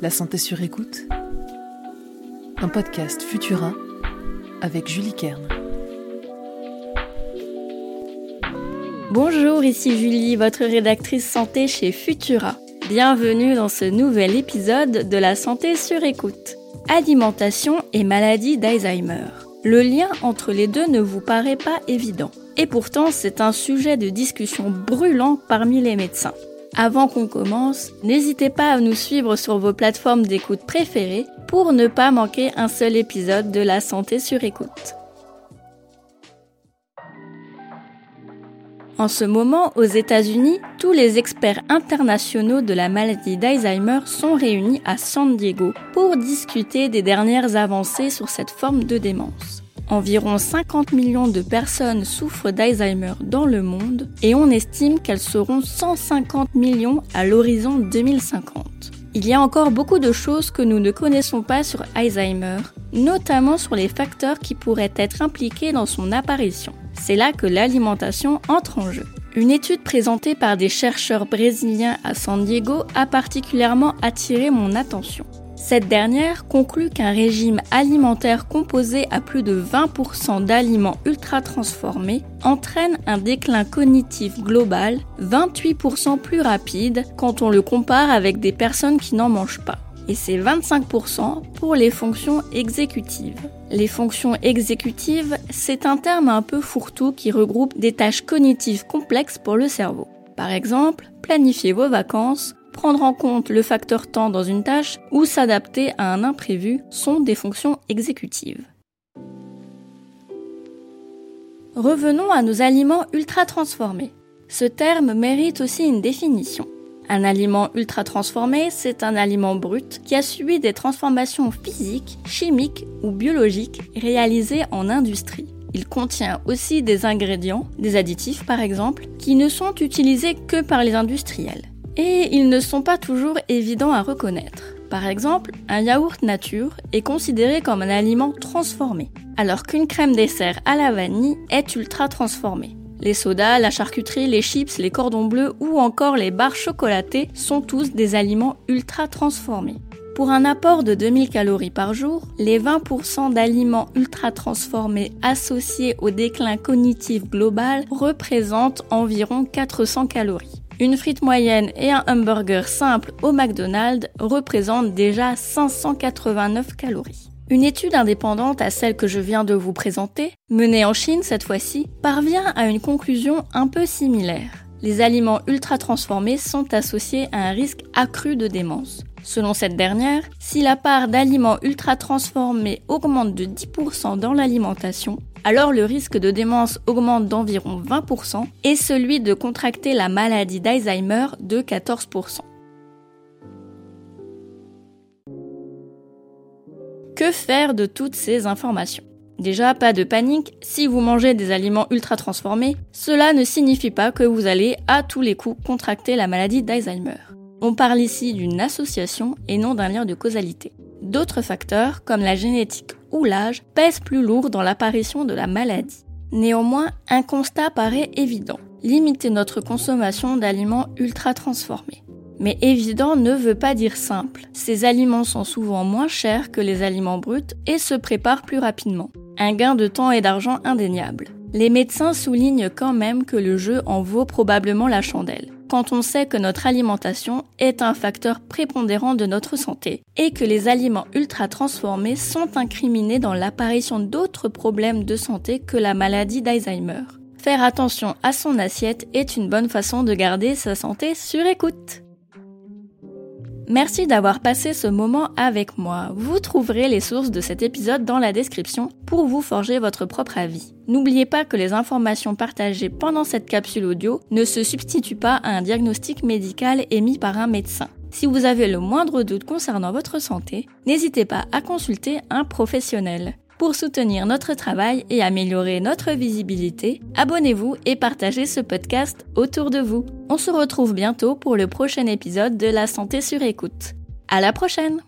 La santé sur écoute. Un podcast Futura avec Julie Kern. Bonjour, ici Julie, votre rédactrice santé chez Futura. Bienvenue dans ce nouvel épisode de La santé sur écoute. Alimentation et maladie d'Alzheimer. Le lien entre les deux ne vous paraît pas évident. Et pourtant, c'est un sujet de discussion brûlant parmi les médecins. Avant qu'on commence, n'hésitez pas à nous suivre sur vos plateformes d'écoute préférées pour ne pas manquer un seul épisode de La santé sur écoute. En ce moment, aux États-Unis, tous les experts internationaux de la maladie d'Alzheimer sont réunis à San Diego pour discuter des dernières avancées sur cette forme de démence. Environ 50 millions de personnes souffrent d'Alzheimer dans le monde et on estime qu'elles seront 150 millions à l'horizon 2050. Il y a encore beaucoup de choses que nous ne connaissons pas sur Alzheimer, notamment sur les facteurs qui pourraient être impliqués dans son apparition. C'est là que l'alimentation entre en jeu. Une étude présentée par des chercheurs brésiliens à San Diego a particulièrement attiré mon attention. Cette dernière conclut qu'un régime alimentaire composé à plus de 20% d'aliments ultra transformés entraîne un déclin cognitif global 28% plus rapide quand on le compare avec des personnes qui n'en mangent pas. Et c'est 25% pour les fonctions exécutives. Les fonctions exécutives, c'est un terme un peu fourre-tout qui regroupe des tâches cognitives complexes pour le cerveau. Par exemple, planifier vos vacances, prendre en compte le facteur temps dans une tâche ou s'adapter à un imprévu sont des fonctions exécutives. Revenons à nos aliments ultra transformés. Ce terme mérite aussi une définition. Un aliment ultra transformé, c'est un aliment brut qui a subi des transformations physiques, chimiques ou biologiques réalisées en industrie. Il contient aussi des ingrédients, des additifs par exemple, qui ne sont utilisés que par les industriels et ils ne sont pas toujours évidents à reconnaître. Par exemple, un yaourt nature est considéré comme un aliment transformé, alors qu'une crème dessert à la vanille est ultra transformée. Les sodas, la charcuterie, les chips, les cordons bleus ou encore les barres chocolatées sont tous des aliments ultra transformés. Pour un apport de 2000 calories par jour, les 20% d'aliments ultra transformés associés au déclin cognitif global représentent environ 400 calories. Une frite moyenne et un hamburger simple au McDonald's représentent déjà 589 calories. Une étude indépendante à celle que je viens de vous présenter, menée en Chine cette fois-ci, parvient à une conclusion un peu similaire. Les aliments ultra transformés sont associés à un risque accru de démence. Selon cette dernière, si la part d'aliments ultra transformés augmente de 10% dans l'alimentation, alors le risque de démence augmente d'environ 20% et celui de contracter la maladie d'Alzheimer de 14%. Que faire de toutes ces informations? Déjà, pas de panique, si vous mangez des aliments ultra transformés, cela ne signifie pas que vous allez à tous les coups contracter la maladie d'Alzheimer. On parle ici d'une association et non d'un lien de causalité. D'autres facteurs, comme la génétique ou l'âge, pèsent plus lourd dans l'apparition de la maladie. Néanmoins, un constat paraît évident. Limiter notre consommation d'aliments ultra transformés. Mais évident ne veut pas dire simple. Ces aliments sont souvent moins chers que les aliments bruts et se préparent plus rapidement. Un gain de temps et d'argent indéniable. Les médecins soulignent quand même que le jeu en vaut probablement la chandelle quand on sait que notre alimentation est un facteur prépondérant de notre santé et que les aliments ultra transformés sont incriminés dans l'apparition d'autres problèmes de santé que la maladie d'Alzheimer. Faire attention à son assiette est une bonne façon de garder sa santé sur écoute. Merci d'avoir passé ce moment avec moi. Vous trouverez les sources de cet épisode dans la description pour vous forger votre propre avis. N'oubliez pas que les informations partagées pendant cette capsule audio ne se substituent pas à un diagnostic médical émis par un médecin. Si vous avez le moindre doute concernant votre santé, n'hésitez pas à consulter un professionnel. Pour soutenir notre travail et améliorer notre visibilité, abonnez-vous et partagez ce podcast autour de vous. On se retrouve bientôt pour le prochain épisode de La santé sur écoute. À la prochaine!